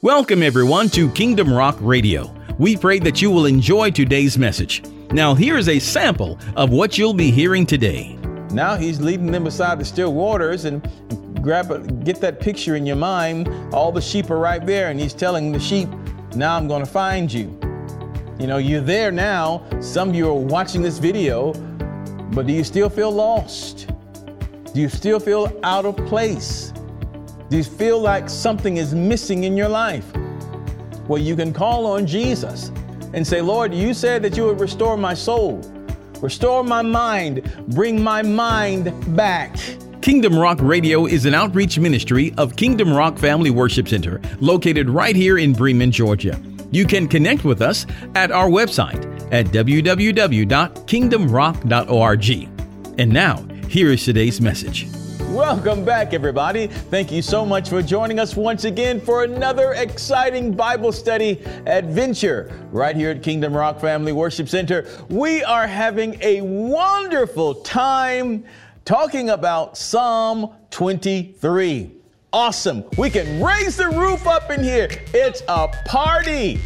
Welcome, everyone, to Kingdom Rock Radio. We pray that you will enjoy today's message. Now, here is a sample of what you'll be hearing today. Now he's leading them beside the still waters and grab a, get that picture in your mind. All the sheep are right there, and he's telling the sheep, Now I'm going to find you. You know, you're there now. Some of you are watching this video, but do you still feel lost? Do you still feel out of place? Do you feel like something is missing in your life? Well, you can call on Jesus and say, Lord, you said that you would restore my soul, restore my mind, bring my mind back. Kingdom Rock Radio is an outreach ministry of Kingdom Rock Family Worship Center, located right here in Bremen, Georgia. You can connect with us at our website at www.kingdomrock.org. And now, here is today's message. Welcome back, everybody. Thank you so much for joining us once again for another exciting Bible study adventure right here at Kingdom Rock Family Worship Center. We are having a wonderful time talking about Psalm 23. Awesome. We can raise the roof up in here. It's a party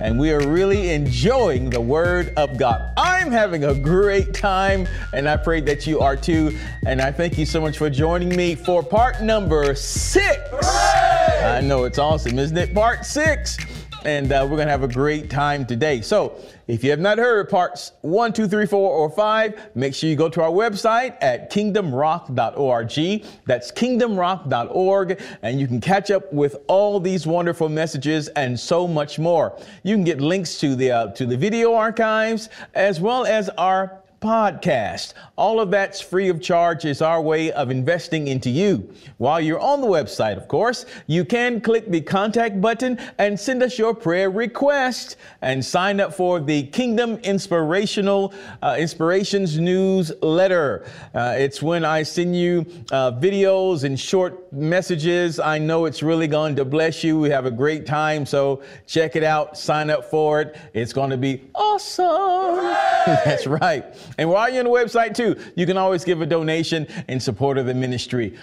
and we are really enjoying the Word of God. I'm having a great time, and I pray that you are too. And I thank you so much for joining me for part number six. Hooray! I know it's awesome, isn't it? Part six and uh, we're going to have a great time today. So, if you have not heard parts one, two, three, four, or five, make sure you go to our website at kingdomrock.org. That's kingdomrock.org, and you can catch up with all these wonderful messages and so much more. You can get links to the uh, to the video archives as well as our podcast. All of that's free of charge. It's our way of investing into you. While you're on the website, of course, you can click the contact button and send us your prayer request and sign up for the Kingdom Inspirational uh, Inspirations newsletter. Uh, it's when I send you uh, videos and short messages. I know it's really going to bless you. We have a great time. So check it out. Sign up for it. It's going to be awesome. That's right. And while you're on the website too, you can always give a donation in support of the ministry.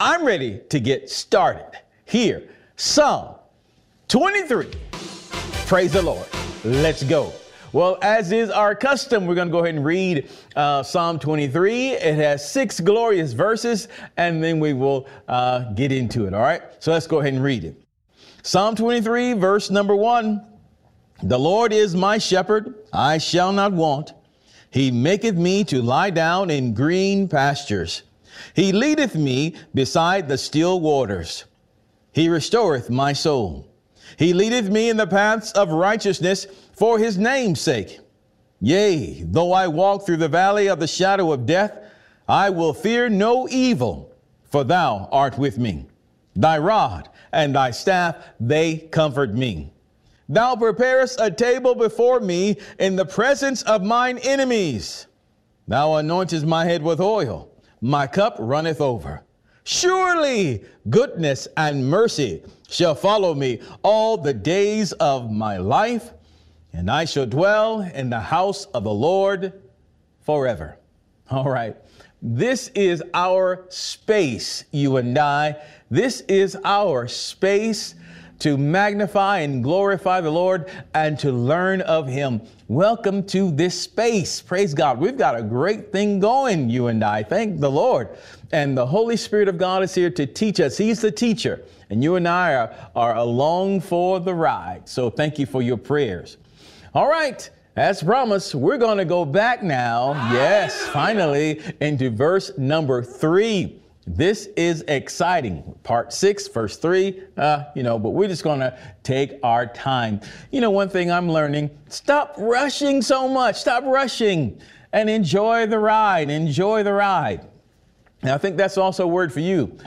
I'm ready to get started. Here, Psalm 23. Praise the Lord. Let's go. Well, as is our custom, we're going to go ahead and read uh, Psalm 23. It has six glorious verses, and then we will uh, get into it. All right. So let's go ahead and read it. Psalm 23, verse number one The Lord is my shepherd, I shall not want. He maketh me to lie down in green pastures. He leadeth me beside the still waters. He restoreth my soul. He leadeth me in the paths of righteousness for his name's sake. Yea, though I walk through the valley of the shadow of death, I will fear no evil, for thou art with me. Thy rod and thy staff, they comfort me. Thou preparest a table before me in the presence of mine enemies. Thou anointest my head with oil, my cup runneth over. Surely goodness and mercy shall follow me all the days of my life, and I shall dwell in the house of the Lord forever. All right. This is our space, you and I. This is our space to magnify and glorify the Lord and to learn of Him. Welcome to this space. Praise God. We've got a great thing going, you and I. Thank the Lord. And the Holy Spirit of God is here to teach us. He's the teacher, and you and I are, are along for the ride. So thank you for your prayers. All right. As promised, we're going to go back now, yes, finally, into verse number three. This is exciting. Part six, verse three, uh, you know, but we're just going to take our time. You know, one thing I'm learning stop rushing so much, stop rushing and enjoy the ride, enjoy the ride. Now, I think that's also a word for you.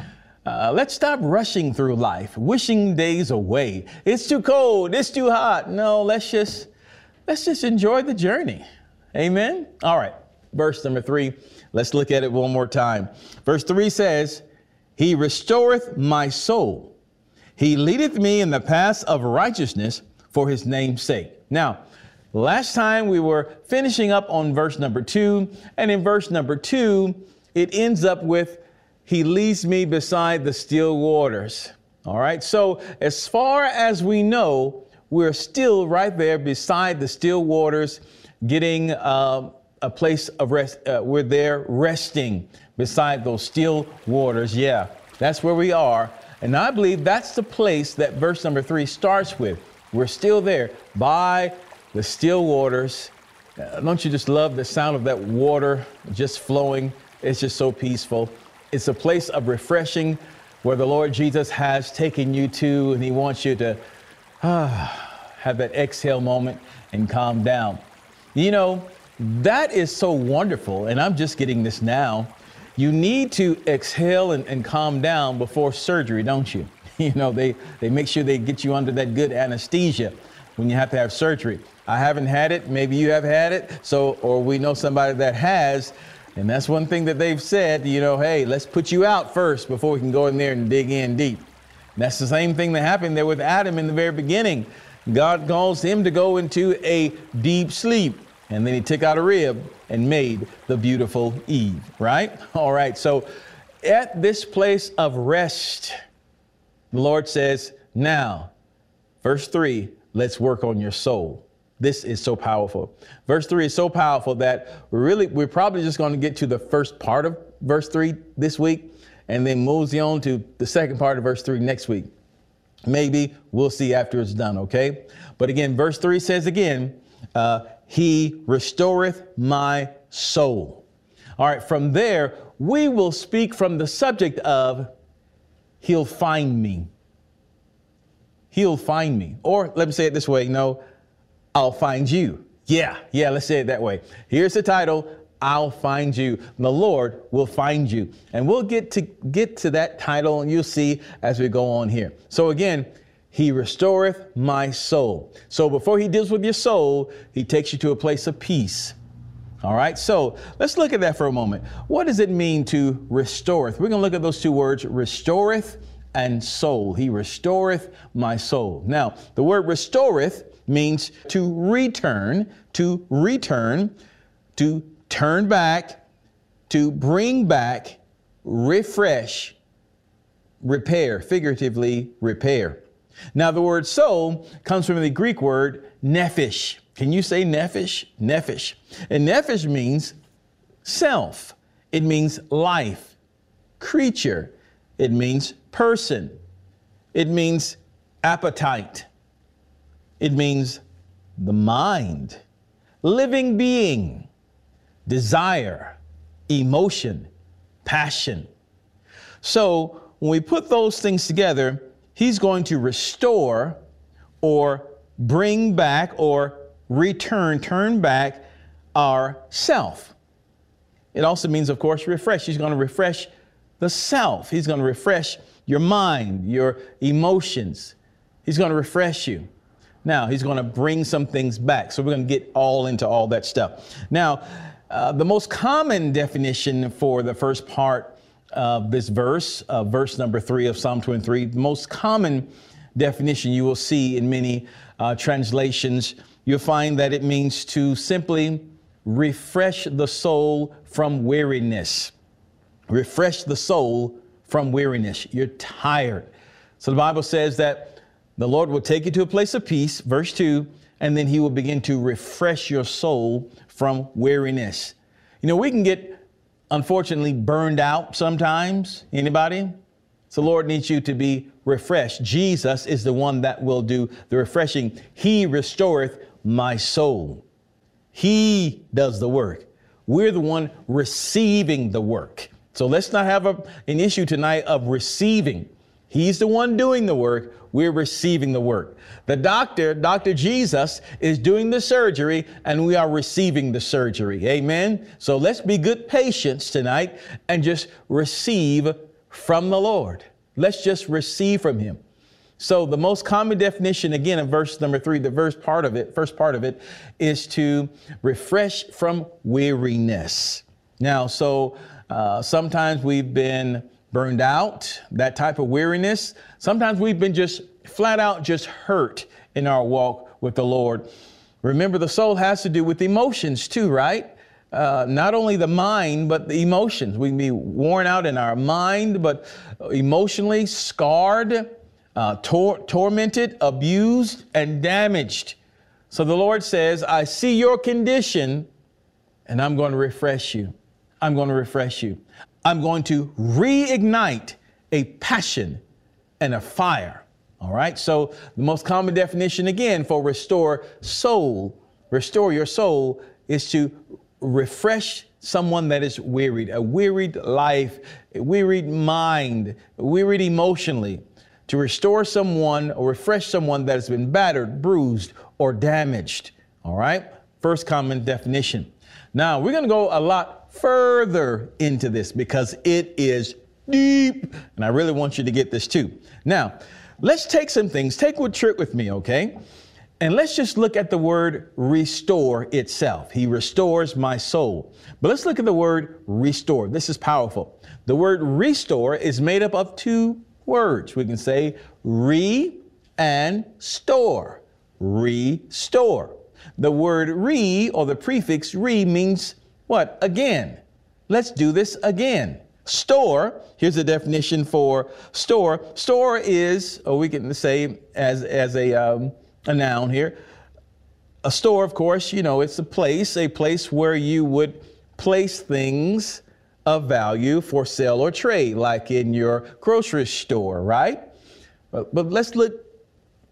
Uh, let's stop rushing through life, wishing days away. It's too cold, it's too hot. No, let's just let's just enjoy the journey. Amen. All right. Verse number three. Let's look at it one more time. Verse 3 says, He restoreth my soul. He leadeth me in the paths of righteousness for his name's sake. Now, last time we were finishing up on verse number 2, and in verse number 2, it ends up with, He leads me beside the still waters. All right. So, as far as we know, we're still right there beside the still waters, getting uh, a place of rest. Uh, we're there resting beside those still waters. Yeah, that's where we are. And I believe that's the place that verse number three starts with. We're still there by the still waters. Uh, don't you just love the sound of that water just flowing? It's just so peaceful. It's a place of refreshing where the Lord Jesus has taken you to, and He wants you to ah, have that exhale moment and calm down. You know, that is so wonderful, and I'm just getting this now. You need to exhale and, and calm down before surgery, don't you? You know, they, they make sure they get you under that good anesthesia when you have to have surgery. I haven't had it, maybe you have had it, so, or we know somebody that has. And that's one thing that they've said, you know, hey, let's put you out first before we can go in there and dig in deep. And that's the same thing that happened there with Adam in the very beginning. God caused him to go into a deep sleep. And then he took out a rib and made the beautiful Eve, right? All right, so at this place of rest, the Lord says, now, verse 3, let's work on your soul. This is so powerful. Verse 3 is so powerful that we're really, we're probably just going to get to the first part of verse 3 this week and then mosey on to the second part of verse 3 next week. Maybe we'll see after it's done, okay? But again, verse 3 says again, uh, he restoreth my soul. All right, from there, we will speak from the subject of He'll find me. He'll find me. Or let me say it this way no, I'll find you. Yeah, yeah, let's say it that way. Here's the title I'll find you. The Lord will find you. And we'll get to get to that title and you'll see as we go on here. So again, he restoreth my soul. So before he deals with your soul, he takes you to a place of peace. All right, so let's look at that for a moment. What does it mean to restoreth? We're going to look at those two words, restoreth and soul. He restoreth my soul. Now, the word restoreth means to return, to return, to turn back, to bring back, refresh, repair, figuratively repair. Now, the word soul comes from the Greek word nephesh. Can you say nephesh? Nephesh. And nephesh means self, it means life, creature, it means person, it means appetite, it means the mind, living being, desire, emotion, passion. So, when we put those things together, He's going to restore or bring back or return, turn back our self. It also means, of course, refresh. He's going to refresh the self. He's going to refresh your mind, your emotions. He's going to refresh you. Now, he's going to bring some things back. So, we're going to get all into all that stuff. Now, uh, the most common definition for the first part of this verse, uh, verse number three of Psalm 23. The most common definition you will see in many uh, translations, you'll find that it means to simply refresh the soul from weariness. Refresh the soul from weariness. You're tired. So the Bible says that the Lord will take you to a place of peace, verse 2, and then he will begin to refresh your soul from weariness. You know, we can get unfortunately burned out sometimes. Anybody? So the Lord needs you to be refreshed. Jesus is the one that will do the refreshing. He restoreth my soul. He does the work. We're the one receiving the work. So let's not have a, an issue tonight of receiving. He's the one doing the work. We're receiving the work. The doctor, Dr. Jesus, is doing the surgery and we are receiving the surgery. Amen. So let's be good patients tonight and just receive from the Lord. Let's just receive from Him. So the most common definition, again, in verse number three, the verse part of it, first part of it, is to refresh from weariness. Now, so uh, sometimes we've been burned out, that type of weariness. Sometimes we've been just flat out just hurt in our walk with the Lord. Remember, the soul has to do with emotions too, right? Uh, not only the mind, but the emotions. We can be worn out in our mind, but emotionally scarred. uh, tor- tormented, abused, and damaged. So the Lord says, I see your condition and I'm going to refresh you. I'm going to refresh you. I'm going to reignite a passion and a fire. All right. So the most common definition again for restore soul, restore your soul is to refresh someone that is wearied, a wearied life, a wearied mind, wearied emotionally, to restore someone or refresh someone that has been battered, bruised, or damaged. All right. First common definition. Now we're going to go a lot further into this because it is deep. And I really want you to get this too. Now, let's take some things. Take a trip with me, okay? And let's just look at the word restore itself. He restores my soul. But let's look at the word restore. This is powerful. The word restore is made up of two words. We can say re and store. Restore. The word re or the prefix re means what? Again. Let's do this again. Store, here's the definition for store. Store is, or we can say as, as a, um, a noun here, a store, of course, you know, it's a place, a place where you would place things of value for sale or trade, like in your grocery store, right? But, but let's look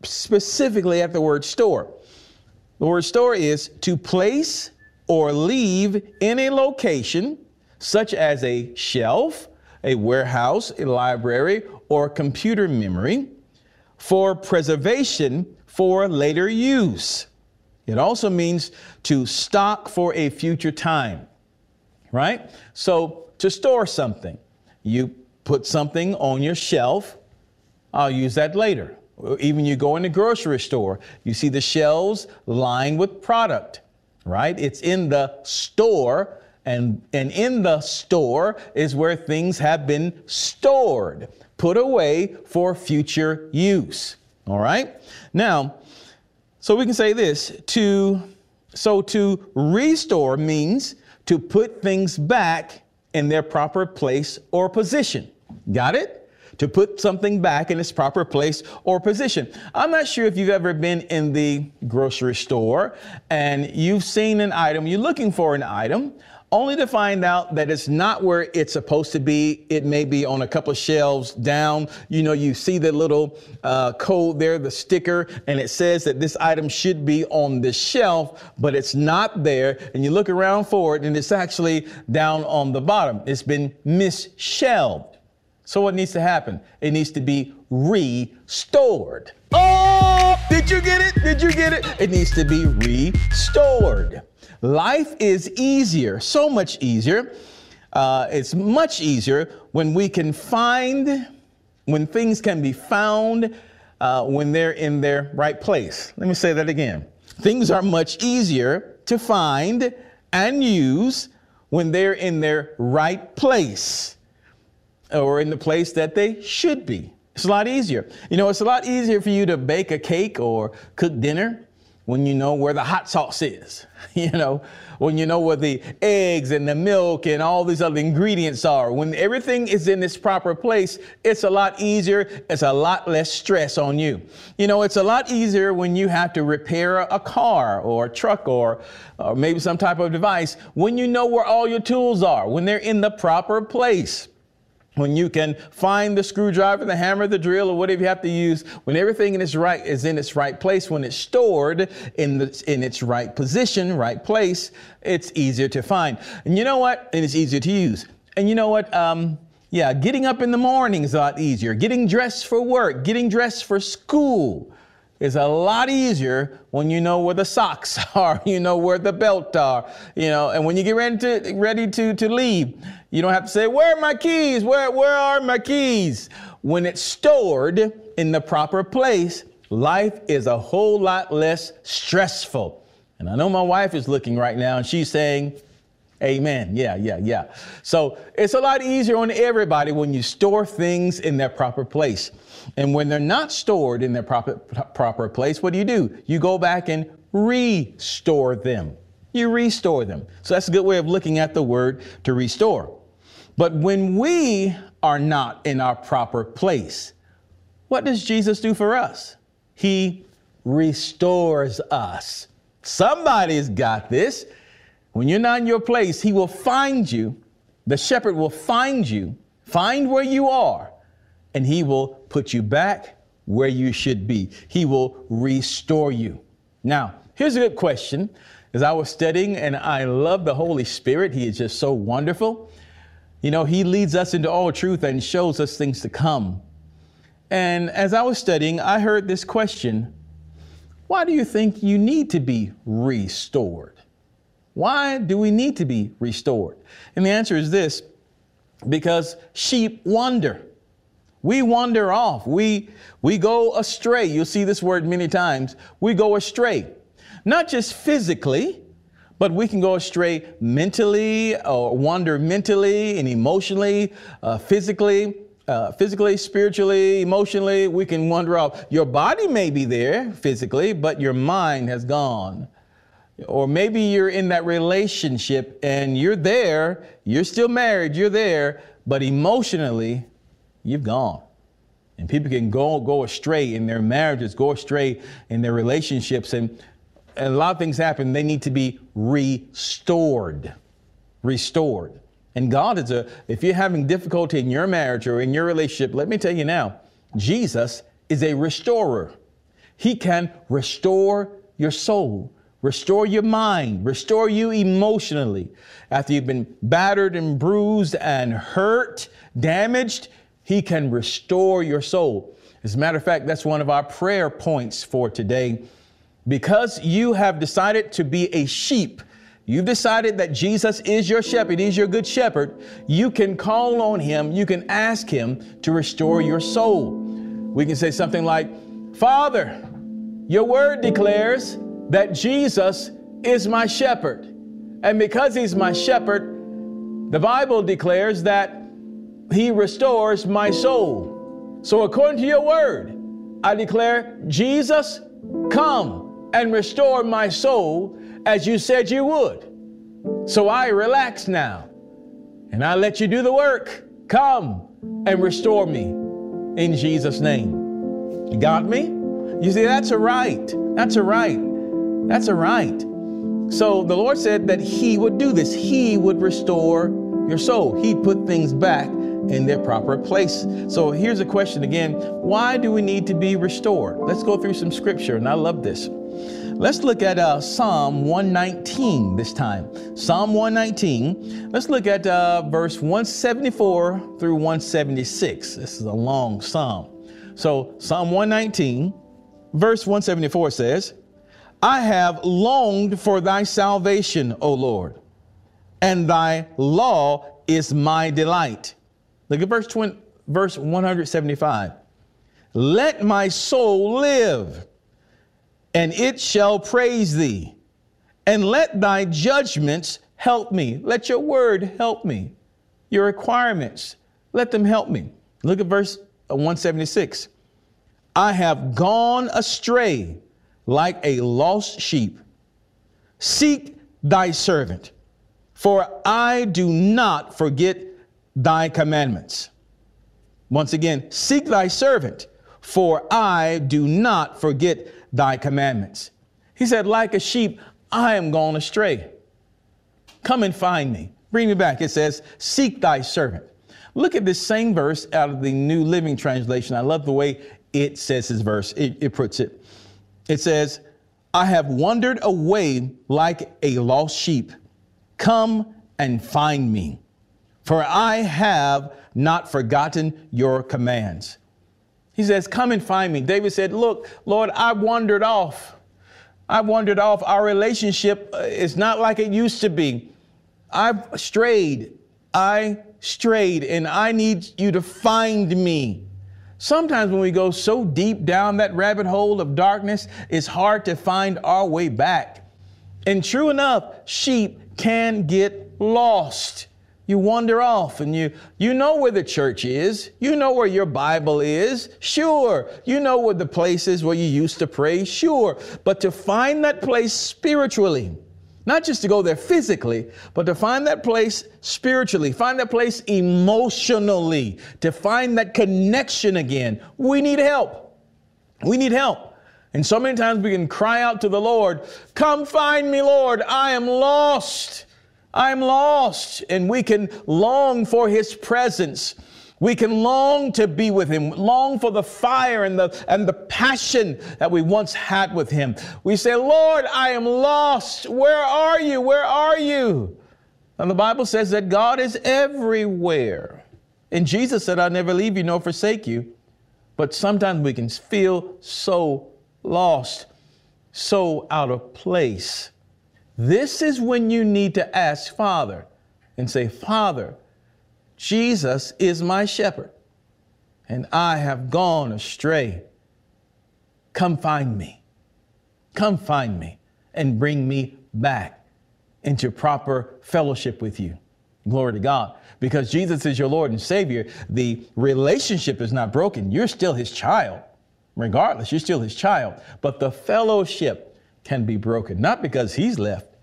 specifically at the word store. The word store is to place or leave in a location such as a shelf, a warehouse, a library, or computer memory for preservation for later use. It also means to stock for a future time, right? So to store something, you put something on your shelf. I'll use that later. Even you go in the grocery store, you see the shelves lined with product, right? It's in the store and, and in the store is where things have been stored, put away for future use. All right? Now, so we can say this to so to restore means to put things back in their proper place or position. Got it? To put something back in its proper place or position. I'm not sure if you've ever been in the grocery store and you've seen an item, you're looking for an item, only to find out that it's not where it's supposed to be. It may be on a couple of shelves down. You know, you see the little uh, code there, the sticker, and it says that this item should be on the shelf, but it's not there. And you look around for it, and it's actually down on the bottom. It's been misshelved. So what needs to happen? It needs to be restored. Oh, did you get it? Did you get it? It needs to be restored. Life is easier, so much easier. Uh, it's much easier when we can find, when things can be found, uh, when they're in their right place. Let me say that again. Things are much easier to find and use when they're in their right place or in the place that they should be. It's a lot easier. You know, it's a lot easier for you to bake a cake or cook dinner when you know where the hot sauce is, you know, when you know where the eggs and the milk and all these other ingredients are. When everything is in its proper place, it's a lot easier. It's a lot less stress on you. You know, it's a lot easier when you have to repair a car or a truck or, or maybe some type of device when you know where all your tools are, when they're in the proper place when you can find the screwdriver, the hammer, the drill, or whatever you have to use, when everything in its right is in its right place, when it's stored in the in its right position, right place, it's easier to find. And you know what? And it's easier to use. And you know what? Um, yeah, getting up in the morning is a lot easier. Getting dressed for work, getting dressed for school is a lot easier when you know where the socks are, you know where the belt are, you know, and when you get ready to ready to, to leave, you don't have to say, Where are my keys? Where where are my keys? When it's stored in the proper place, life is a whole lot less stressful. And I know my wife is looking right now and she's saying, Amen. Yeah, yeah, yeah. So it's a lot easier on everybody when you store things in their proper place. And when they're not stored in their proper, proper place, what do you do? You go back and restore them. You restore them. So that's a good way of looking at the word to restore. But when we are not in our proper place, what does Jesus do for us? He restores us. Somebody's got this. When you're not in your place, He will find you. The shepherd will find you, find where you are, and He will put you back where you should be. He will restore you. Now, here's a good question. As I was studying, and I love the Holy Spirit, He is just so wonderful. You know, He leads us into all truth and shows us things to come. And as I was studying, I heard this question Why do you think you need to be restored? Why do we need to be restored? And the answer is this because sheep wander. We wander off. We, we go astray. You'll see this word many times. We go astray, not just physically, but we can go astray mentally or wander mentally and emotionally, uh, physically. Uh, physically, spiritually, emotionally, we can wander off. Your body may be there physically, but your mind has gone. Or maybe you're in that relationship and you're there, you're still married, you're there, but emotionally, you've gone. And people can go go astray in their marriages, go astray in their relationships, and, and a lot of things happen. They need to be restored. Restored. And God is a, if you're having difficulty in your marriage or in your relationship, let me tell you now, Jesus is a restorer. He can restore your soul, restore your mind, restore you emotionally. After you've been battered and bruised and hurt, damaged, he can restore your soul. As a matter of fact, that's one of our prayer points for today. Because you have decided to be a sheep, you've decided that Jesus is your shepherd, he's your good shepherd, you can call on him, you can ask him to restore your soul. We can say something like, Father, your word declares that Jesus is my shepherd. And because he's my shepherd, the Bible declares that he restores my soul. So, according to your word, I declare, Jesus, come and restore my soul as you said you would. So I relax now and I let you do the work. Come and restore me in Jesus' name. You got me? You see, that's a right. That's a right. That's a right. So the Lord said that He would do this. He would restore your soul. He'd put things back in their proper place. So here's a question again why do we need to be restored? Let's go through some scripture, and I love this. Let's look at uh, Psalm 119 this time. Psalm 119. Let's look at uh, verse 174 through 176. This is a long psalm. So, Psalm 119, verse 174 says, I have longed for thy salvation, O Lord, and thy law is my delight. Look at verse 20, verse 175. Let my soul live, and it shall praise thee. And let thy judgments help me. Let your word help me. Your requirements, let them help me. Look at verse 176. I have gone astray like a lost sheep. Seek thy servant, for I do not forget thy commandments. Once again, seek thy servant, for I do not forget thy commandments. He said, like a sheep, I am gone astray. Come and find me. Bring me back. It says, seek thy servant. Look at this same verse out of the New Living Translation. I love the way it says this verse. It, it puts it. It says, I have wandered away like a lost sheep. Come and find me for I have not forgotten your commands. He says, Come and find me. David said, Look, Lord, I wandered off. I wandered off. Our relationship uh, is not like it used to be. I've strayed. I strayed, and I need you to find me. Sometimes when we go so deep down that rabbit hole of darkness, it's hard to find our way back. And true enough, sheep can get lost. You wander off and you, you know where the church is. You know where your Bible is. Sure. You know where the place is where you used to pray. Sure. But to find that place spiritually, Not just to go there physically, but to find that place spiritually, find that place emotionally, to find that connection again. We need help. We need help. And so many times we can cry out to the Lord, Come find me, Lord. I am lost. I'm lost. And we can long for his presence. We can long to be with him, long for the fire and the, and the passion that we once had with him. We say, Lord, I am lost. Where are you? Where are you? And the Bible says that God is everywhere. And Jesus said, I'll never leave you nor forsake you. But sometimes we can feel so lost, so out of place. This is when you need to ask Father and say, Father, Jesus is my shepherd, and I have gone astray. Come find me. Come find me and bring me back into proper fellowship with you. Glory to God. Because Jesus is your Lord and Savior, the relationship is not broken. You're still His child. Regardless, you're still His child. But the fellowship can be broken, not because He's left,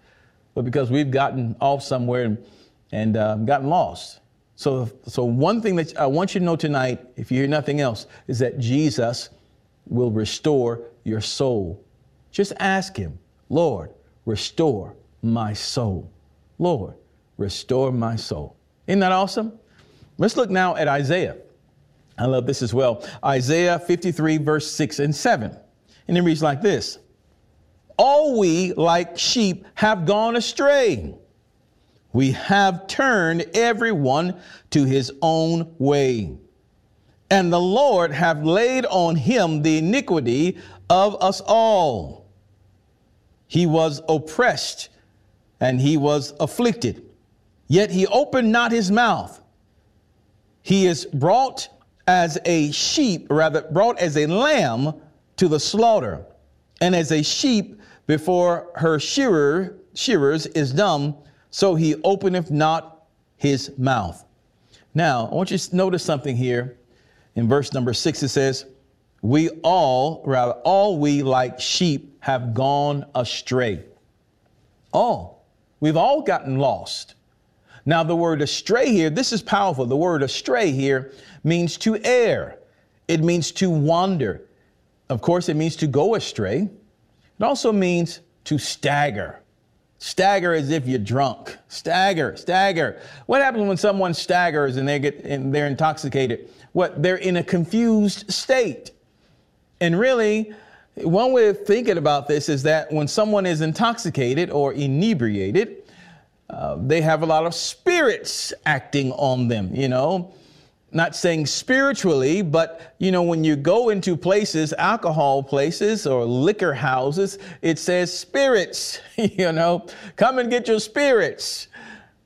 but because we've gotten off somewhere and, and uh, gotten lost. So, so one thing that I want you to know tonight, if you hear nothing else, is that Jesus will restore your soul. Just ask Him, Lord, restore my soul. Lord, restore my soul. Isn't that awesome? Let's look now at Isaiah. I love this as well. Isaiah 53, verse 6 and 7. And it reads like this All we like sheep have gone astray. We have turned everyone to his own way. And the Lord hath laid on him the iniquity of us all. He was oppressed and he was afflicted, yet he opened not his mouth. He is brought as a sheep, rather, brought as a lamb to the slaughter, and as a sheep before her shearer, shearers is dumb so he openeth not his mouth. Now, I want you to notice something here. In verse number six, it says, We all, rather, all we like sheep have gone astray. All. We've all gotten lost. Now, the word astray here, this is powerful. The word astray here means to err, it means to wander. Of course, it means to go astray. It also means to stagger. Stagger as if you're drunk. Stagger, stagger. What happens when someone staggers and they get and they're intoxicated? What they're in a confused state. And really, one way of thinking about this is that when someone is intoxicated or inebriated, uh, they have a lot of spirits acting on them, you know not saying spiritually, but you know, when you go into places, alcohol places or liquor houses, it says spirits, you know, come and get your spirits.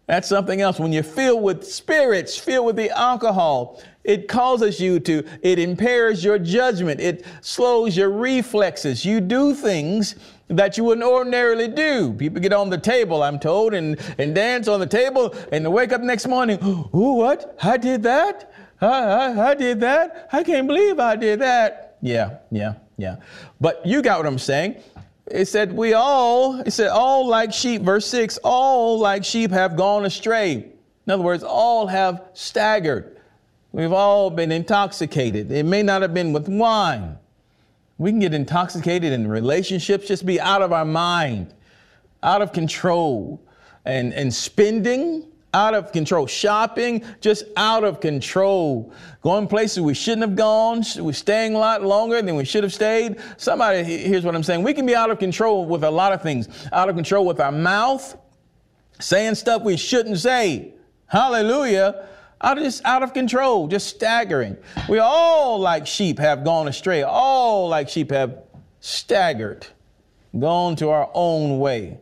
That's something else. When you're filled with spirits, filled with the alcohol, it causes you to, it impairs your judgment. It slows your reflexes. You do things that you wouldn't ordinarily do. People get on the table, I'm told, and, and dance on the table, and they wake up next morning, oh, what? I did that? I, I, I did that. I can't believe I did that. Yeah, yeah, yeah. But you got what I'm saying. It said, we all, it said, all like sheep, verse 6, all like sheep have gone astray. In other words, all have staggered. We've all been intoxicated. It may not have been with wine. We can get intoxicated in relationships, just be out of our mind, out of control, and, and spending out of control. Shopping, just out of control. Going places we shouldn't have gone. We're staying a lot longer than we should have stayed. Somebody, here's what I'm saying. We can be out of control with a lot of things. Out of control with our mouth, saying stuff we shouldn't say. Hallelujah. Out of just out of control, just staggering. We all like sheep have gone astray. All like sheep have staggered, gone to our own way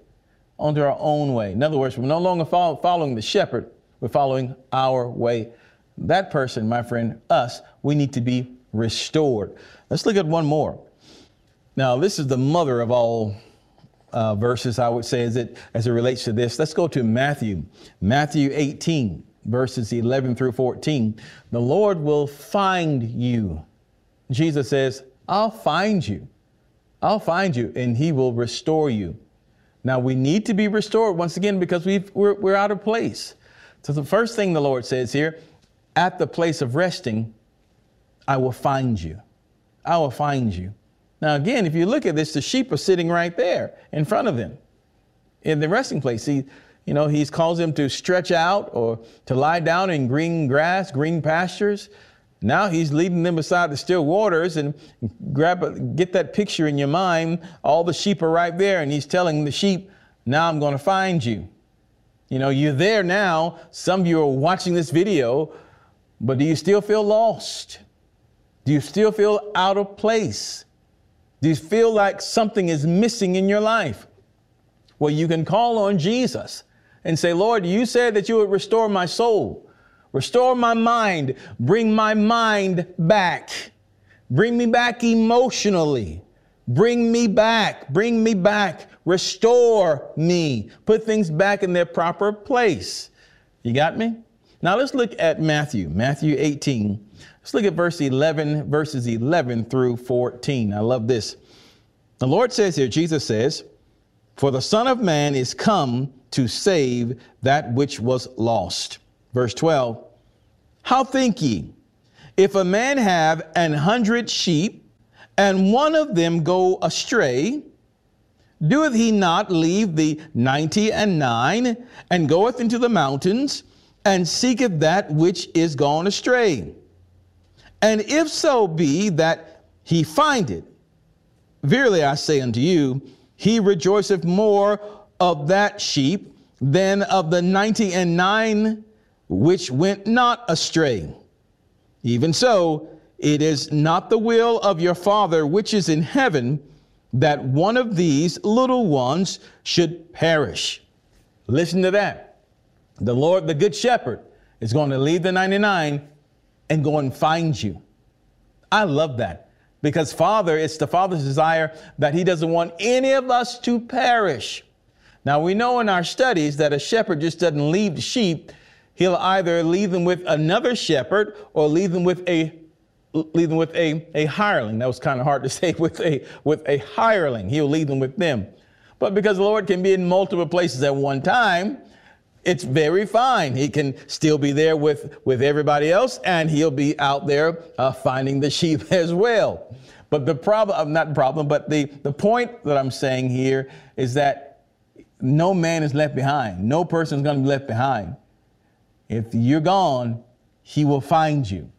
onto our own way. In other words, we're no longer follow, following the shepherd, we're following our way. That person, my friend, us, we need to be restored. Let's look at one more. Now, this is the mother of all uh, verses, I would say, as it, as it relates to this. Let's go to Matthew, Matthew 18, verses 11 through 14. The Lord will find you. Jesus says, I'll find you. I'll find you, and he will restore you. Now we need to be restored once again because we we're, we're out of place. So the first thing the Lord says here, at the place of resting, I will find you. I will find you. Now, again, if you look at this, the sheep are sitting right there in front of him in the resting place. He, you know, he's calls them to stretch out or to lie down in green grass, green pastures. Now he's leading them beside the still waters and grab a, get that picture in your mind. All the sheep are right there, and he's telling the sheep, Now I'm going to find you. You know, you're there now. Some of you are watching this video, but do you still feel lost? Do you still feel out of place? Do you feel like something is missing in your life? Well, you can call on Jesus and say, Lord, you said that you would restore my soul, restore my mind, bring my mind back, bring me back emotionally, bring me back, bring me back, restore me, put things back in their proper place. You got me? Now let's look at Matthew, Matthew 18. Let's look at verse 11, verses 11 through 14. I love this. The Lord says here, Jesus says, For the Son of Man is come to save that which was lost. Verse 12, How think ye? If a man have an hundred sheep, and one of them go astray, doeth he not leave the ninety and nine, and goeth into the mountains, and seeketh that which is gone astray? And if so be that he find it, verily I say unto you, he rejoiceth more of that sheep than of the ninety and nine which went not astray. Even so, it is not the will of your Father which is in heaven that one of these little ones should perish. Listen to that. The Lord, the Good Shepherd, is going to leave the 99 and go and find you. I love that because Father, it's the Father's desire that He doesn't want any of us to perish. Now we know in our studies that a shepherd just doesn't leave the sheep. He'll either leave them with another shepherd or leave them with a leave them with a, a hireling. That was kind of hard to say with a with a hireling. He'll leave them with them. But because the Lord can be in multiple places at one time, it's very fine. He can still be there with, with everybody else and he'll be out there uh, finding the sheep as well. But the problem, uh, not problem, but the, the point that I'm saying here is that no man is left behind. No person is going to be left behind. If you're gone, he will find you.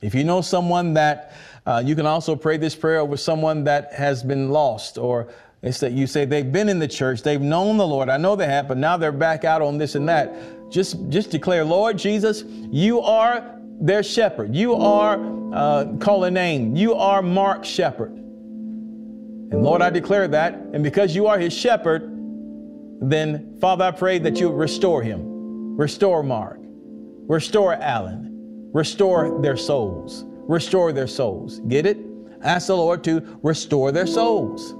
If you know someone that, uh, you can also pray this prayer over someone that has been lost or it's that you say they've been in the church, they've known the Lord. I know they have, but now they're back out on this and that. Just, just declare, Lord Jesus, you are their shepherd. You are, uh, call a name. You are Mark Shepherd. And Lord, I declare that. And because you are his shepherd, then Father, I pray that you restore him. Restore Mark. Restore Alan. Restore their souls. Restore their souls. Get it? Ask the Lord to restore their souls.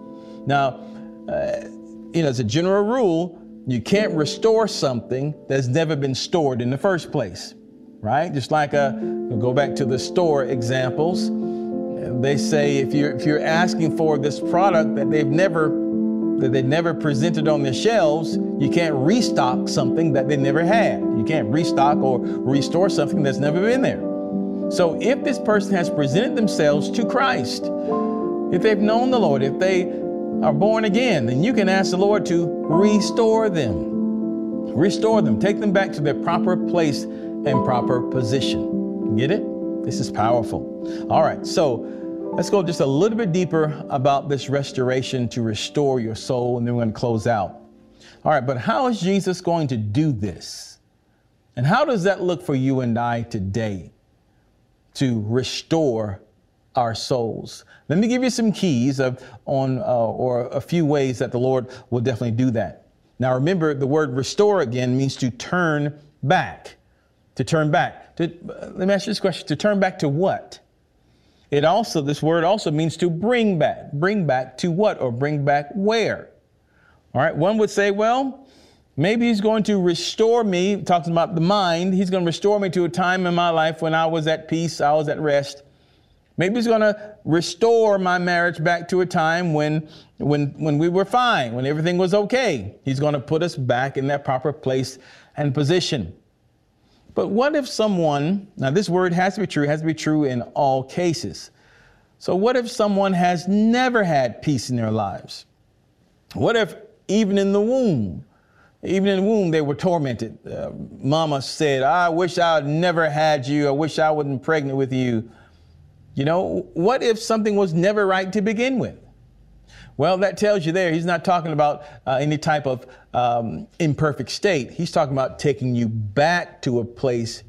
Now, uh, you know, as a general rule, you can't restore something that's never been stored in the first place, right? Just like a, we'll go back to the store examples. They say if you're if you're asking for this product that they've never that they never presented on their shelves, you can't restock something that they never had. You can't restock or restore something that's never been there. So if this person has presented themselves to Christ, if they've known the Lord, if they are born again, then you can ask the Lord to restore them. Restore them. Take them back to their proper place and proper position. Get it? This is powerful. All right, so let's go just a little bit deeper about this restoration to restore your soul, and then we're going to close out. All right, but how is Jesus going to do this? And how does that look for you and I today to restore our souls? Let me give you some keys of, on, uh, or a few ways that the Lord will definitely do that. Now, remember, the word restore again means to turn back. To turn back. To, uh, let me ask you this question to turn back to what? It also, this word also means to bring back. Bring back to what or bring back where? All right, one would say, well, maybe he's going to restore me, talking about the mind, he's going to restore me to a time in my life when I was at peace, I was at rest. Maybe he's going to restore my marriage back to a time when, when, when we were fine, when everything was okay. He's going to put us back in that proper place and position. But what if someone, now this word has to be true, has to be true in all cases. So, what if someone has never had peace in their lives? What if even in the womb, even in the womb, they were tormented? Uh, mama said, I wish I never had you. I wish I wasn't pregnant with you. You know, what if something was never right to begin with? Well, that tells you there, he's not talking about uh, any type of um, imperfect state. He's talking about taking you back to a place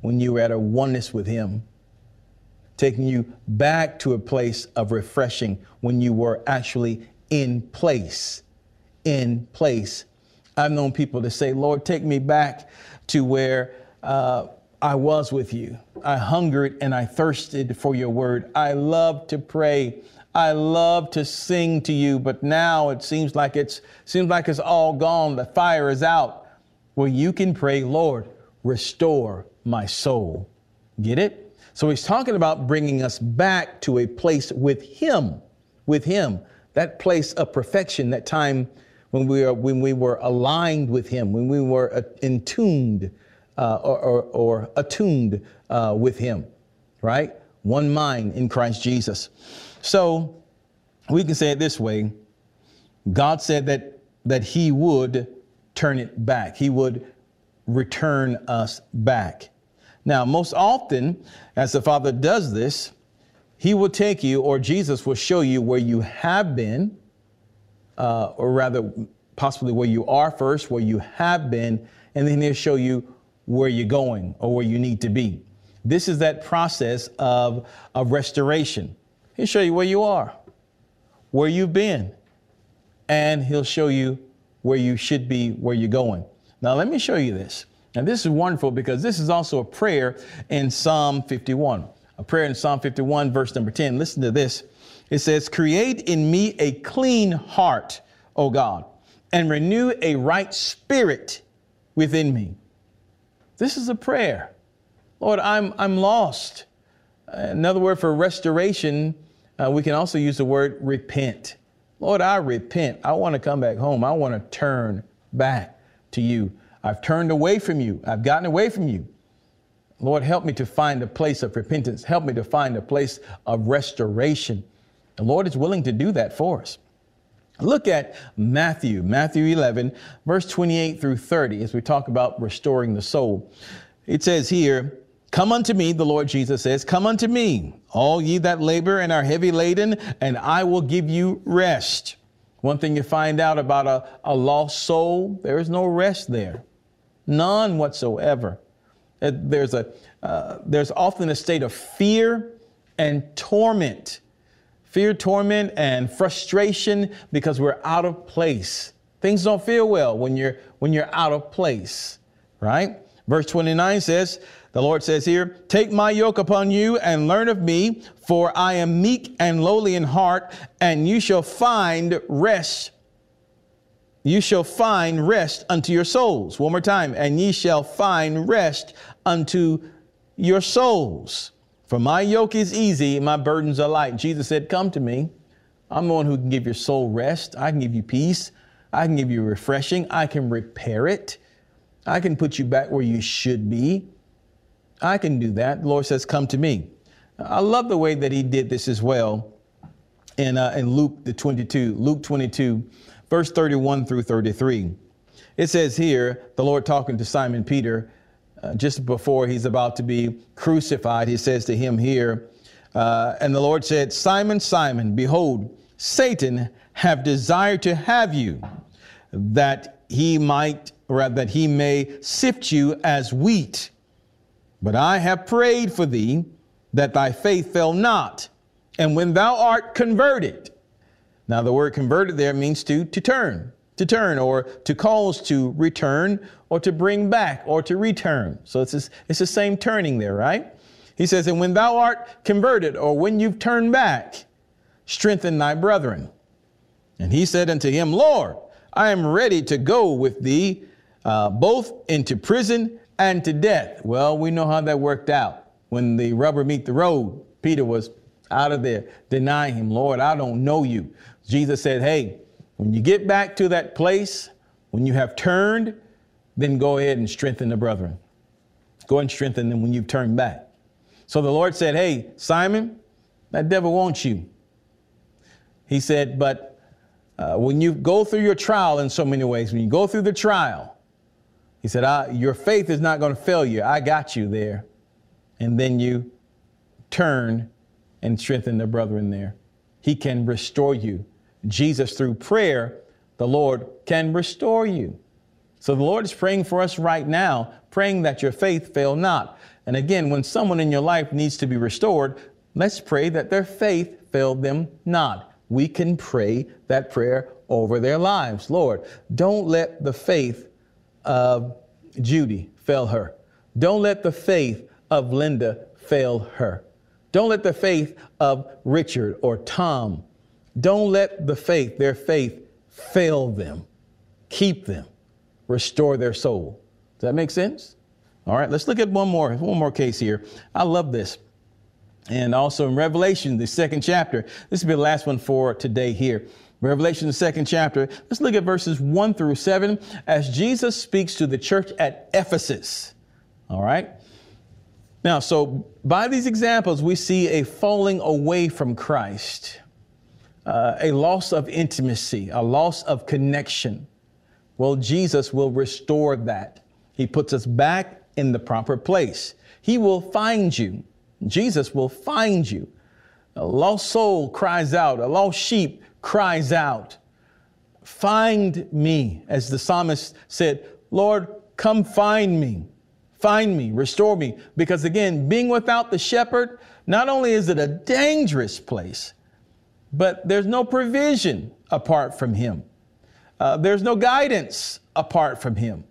when you were at a oneness with him taking you back to a place of refreshing when you were actually in place. In place. I've known people to say, Lord, take me back to where uh, I was with you. I hungered and I thirsted for your word. I love to pray. I love to sing to you, but now it seems like it's seems like it's all gone. The fire is out. Well, you can pray, Lord, restore my soul. Get it? So he's talking about bringing us back to a place with him, with him, that place of perfection, that time when we, are, when we were aligned with him, when we were uh, uh, or, or, or, attuned uh, with him, right? One mind in Christ Jesus. So we can say it this way God said that, that he would turn it back, he would return us back. Now, most often, as the Father does this, He will take you, or Jesus will show you where you have been, uh, or rather, possibly where you are first, where you have been, and then He'll show you where you're going or where you need to be. This is that process of, of restoration. He'll show you where you are, where you've been, and He'll show you where you should be, where you're going. Now, let me show you this. And this is wonderful because this is also a prayer in Psalm 51. A prayer in Psalm 51, verse number 10. Listen to this. It says, Create in me a clean heart, O God, and renew a right spirit within me. This is a prayer. Lord, I'm, I'm lost. Another word for restoration, uh, we can also use the word repent. Lord, I repent. I want to come back home. I want to turn back to you. I've turned away from you. I've gotten away from you. Lord, help me to find a place of repentance. Help me to find a place of restoration. The Lord is willing to do that for us. Look at Matthew, Matthew 11, verse 28 through 30, as we talk about restoring the soul. It says here, Come unto me, the Lord Jesus says, Come unto me, all ye that labor and are heavy laden, and I will give you rest. One thing you find out about a, a lost soul, there is no rest there. None whatsoever. There's, a, uh, there's often a state of fear and torment. Fear, torment, and frustration because we're out of place. Things don't feel well when you're, when you're out of place, right? Verse 29 says, the Lord says here, Take my yoke upon you and learn of me, for I am meek and lowly in heart, and you shall find rest you shall find rest unto your souls. One more time. And ye shall find rest unto your souls. For my yoke is easy, my burdens are light. Jesus said, Come to me. I'm the one who can give your soul rest. I can give you peace. I can give you refreshing. I can repair it. I can put you back where you should be. I can do that. The Lord says, Come to me. I love the way that He did this as well in, uh, in Luke the 22, Luke 22 verse 31 through 33. It says here, the Lord talking to Simon Peter uh, just before he's about to be crucified, he says to him here, uh, and the Lord said, Simon, Simon, behold, Satan have desired to have you, that he might, that he may sift you as wheat. But I have prayed for thee that thy faith fail not. And when thou art converted, now, the word converted there means to, to turn, to turn, or to cause to return, or to bring back, or to return. So it's, this, it's the same turning there, right? He says, And when thou art converted, or when you've turned back, strengthen thy brethren. And he said unto him, Lord, I am ready to go with thee uh, both into prison and to death. Well, we know how that worked out. When the rubber meet the road, Peter was out of there. denying him, Lord, I don't know you. Jesus said, Hey, when you get back to that place, when you have turned, then go ahead and strengthen the brethren. Go and strengthen them when you've turned back. So the Lord said, Hey, Simon, that devil wants you. He said, But uh, when you go through your trial in so many ways, when you go through the trial, he said, Your faith is not going to fail you. I got you there. And then you turn and strengthen the brethren there. He can restore you. Jesus, through prayer, the Lord can restore you. So the Lord is praying for us right now, praying that your faith fail not. And again, when someone in your life needs to be restored, let's pray that their faith failed them not. We can pray that prayer over their lives. Lord, don't let the faith of Judy fail her. Don't let the faith of Linda fail her. Don't let the faith of Richard or Tom, don't let the faith, their faith, fail them. Keep them. Restore their soul. Does that make sense? All right, let's look at one more, one more case here. I love this. And also in Revelation, the second chapter. This will be the last one for today here. Revelation, the second chapter. Let's look at verses one through seven as Jesus speaks to the church at Ephesus. All right. Now, so by these examples, we see a falling away from Christ, uh, a loss of intimacy, a loss of connection. Well, Jesus will restore that. He puts us back in the proper place. He will find you. Jesus will find you. A lost soul cries out, a lost sheep cries out, Find me, as the psalmist said, Lord, come find me. Find me, restore me. Because again, being without the shepherd, not only is it a dangerous place, but there's no provision apart from him. Uh, there's no guidance apart from him.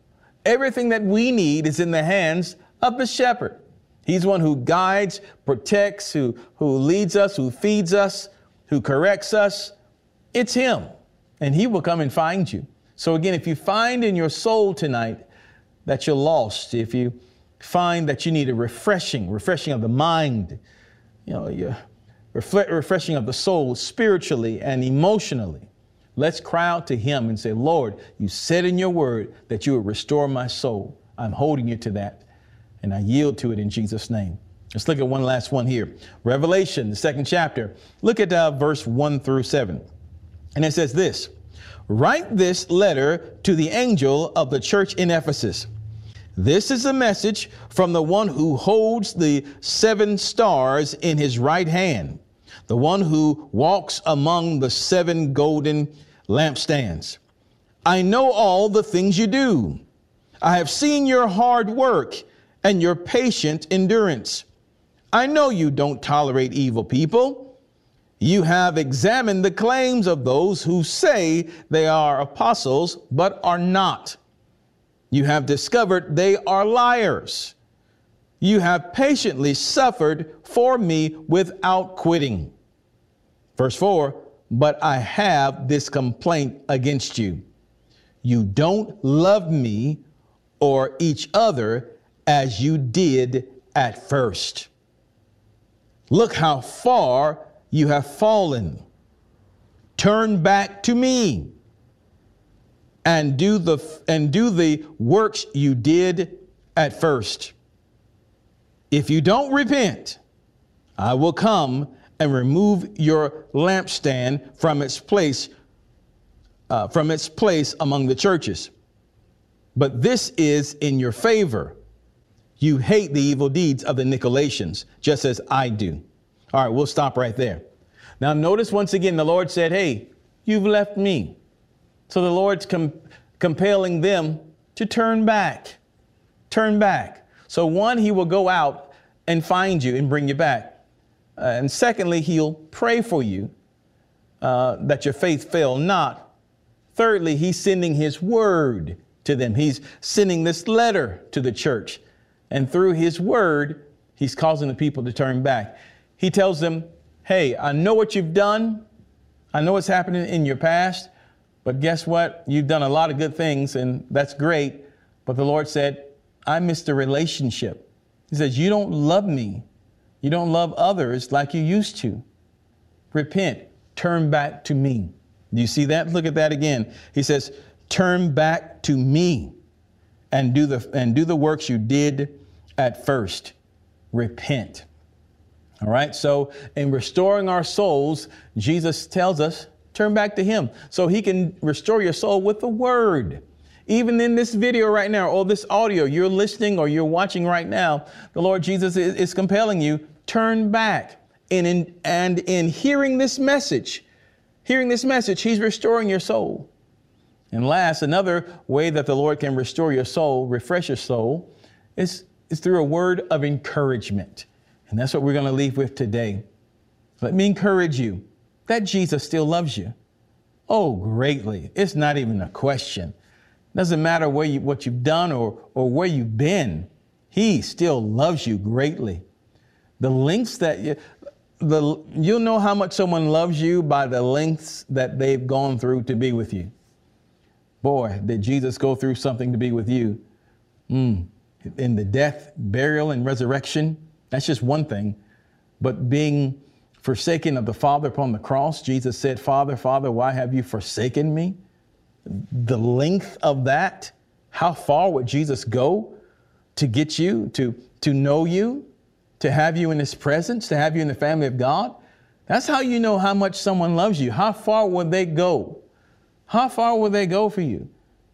Everything that we need is in the hands of the shepherd. He's one who guides, protects, who, who leads us, who feeds us, who corrects us. It's him, and he will come and find you. So again, if you find in your soul tonight that you're lost, if you find that you need a refreshing, refreshing of the mind, you know, your refreshing of the soul spiritually and emotionally, let's cry out to Him and say, Lord, you said in your word that you would restore my soul. I'm holding you to that, and I yield to it in Jesus' name. Let's look at one last one here. Revelation, the second chapter. Look at uh, verse 1 through 7. And it says this Write this letter to the angel of the church in Ephesus. This is a message from the one who holds the seven stars in his right hand, the one who walks among the seven golden lampstands. I know all the things you do. I have seen your hard work and your patient endurance. I know you don't tolerate evil people you have examined the claims of those who say they are apostles, but are not. You have discovered they are liars. You have patiently suffered for me without quitting. Verse 4 But I have this complaint against you. You don't love me or each other as you did at first. Look how far you have fallen. Turn back to me and do the and do the works you did at first. If you don't repent, I will come and remove your lampstand from its place uh, from its place among the churches. But this is in your favor. You hate the evil deeds of the Nicolaitans, just as I do. All right, we'll stop right there. Now, notice once again, the Lord said, Hey, you've left me. So the Lord's com- compelling them to turn back. Turn back. So, one, He will go out and find you and bring you back. Uh, and secondly, He'll pray for you uh, that your faith fail not. Thirdly, He's sending His word to them. He's sending this letter to the church. And through His word, He's causing the people to turn back. He tells them, Hey, I know what you've done. I know what's happening in your past, but guess what? You've done a lot of good things, and that's great. But the Lord said, I missed the relationship. He says, You don't love me. You don't love others like you used to. repent, turn back to me. Do you see that? Look at that again. He says, turn back to me and do the and do the works you did at first. Repent. All right. So in restoring our souls, Jesus tells us turn back to him so he can restore your soul with the word. Even in this video right now, or this audio you're listening or you're watching right now, the Lord Jesus is, compelling you, turn back. And in, and in hearing this message, hearing this message, He's restoring your soul. And last, another way that the Lord can restore your soul, refresh your soul, is, is through a word of encouragement. And that's what we're going to leave with today. Let me encourage you that Jesus still loves you. Oh, greatly. It's not even a question. Doesn't matter where you, what you've done or, or where you've been. He still loves you greatly. The lengths that you, the, you'll know how much someone loves you by the lengths that they've gone through to be with you. Boy, did Jesus go through something to be with you. Mm. In the death, burial, and resurrection, that's just one thing. But being forsaken of the Father upon the cross, Jesus said, Father, Father, why have you forsaken me? The length of that, how far would Jesus go to get you, to, to know you, to have you in his presence, to have you in the family of God? That's how you know how much someone loves you. How far would they go? How far will they go for you?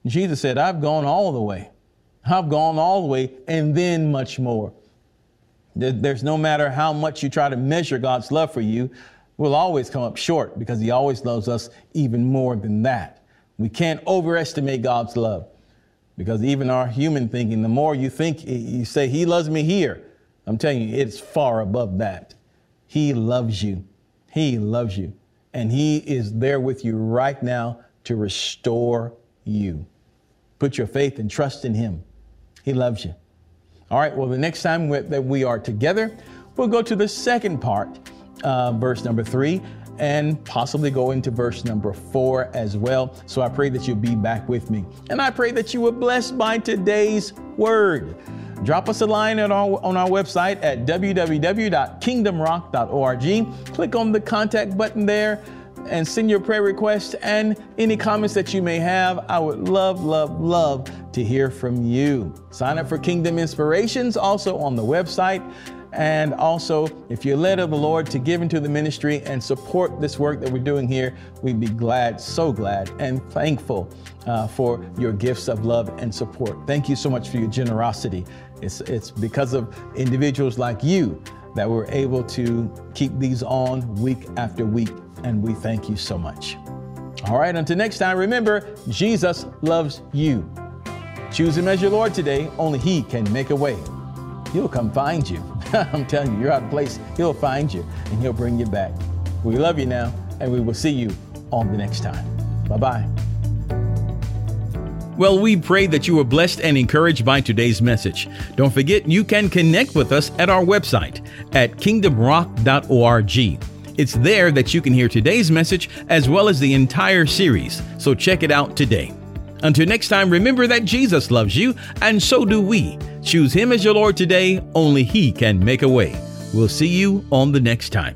Jesus said, I've gone all the way. I've gone all the way and then much more. There's no matter how much you try to measure God's love for you, we'll always come up short because He always loves us even more than that. We can't overestimate God's love because even our human thinking, the more you think, you say, He loves me here, I'm telling you, it's far above that. He loves you. He loves you. And He is there with you right now to restore you. Put your faith and trust in Him. He loves you. All right, well, the next time that we are together, we'll go to the second part, uh, verse number three, and possibly go into verse number four as well. So I pray that you'll be back with me. And I pray that you were blessed by today's word. Drop us a line our, on our website at www.kingdomrock.org. Click on the contact button there and send your prayer requests and any comments that you may have. I would love, love, love to hear from you. Sign up for Kingdom Inspirations also on the website. And also, if you're led of the Lord to give into the ministry and support this work that we're doing here, we'd be glad, so glad, and thankful uh, for your gifts of love and support. Thank you so much for your generosity. It's, it's because of individuals like you that we're able to keep these on week after week and we thank you so much. All right, until next time, remember, Jesus loves you. Choose Him as your Lord today, only He can make a way. He'll come find you. I'm telling you, you're out of place. He'll find you and He'll bring you back. We love you now, and we will see you on the next time. Bye bye. Well, we pray that you were blessed and encouraged by today's message. Don't forget, you can connect with us at our website at kingdomrock.org. It's there that you can hear today's message as well as the entire series, so check it out today. Until next time, remember that Jesus loves you, and so do we. Choose Him as your Lord today, only He can make a way. We'll see you on the next time.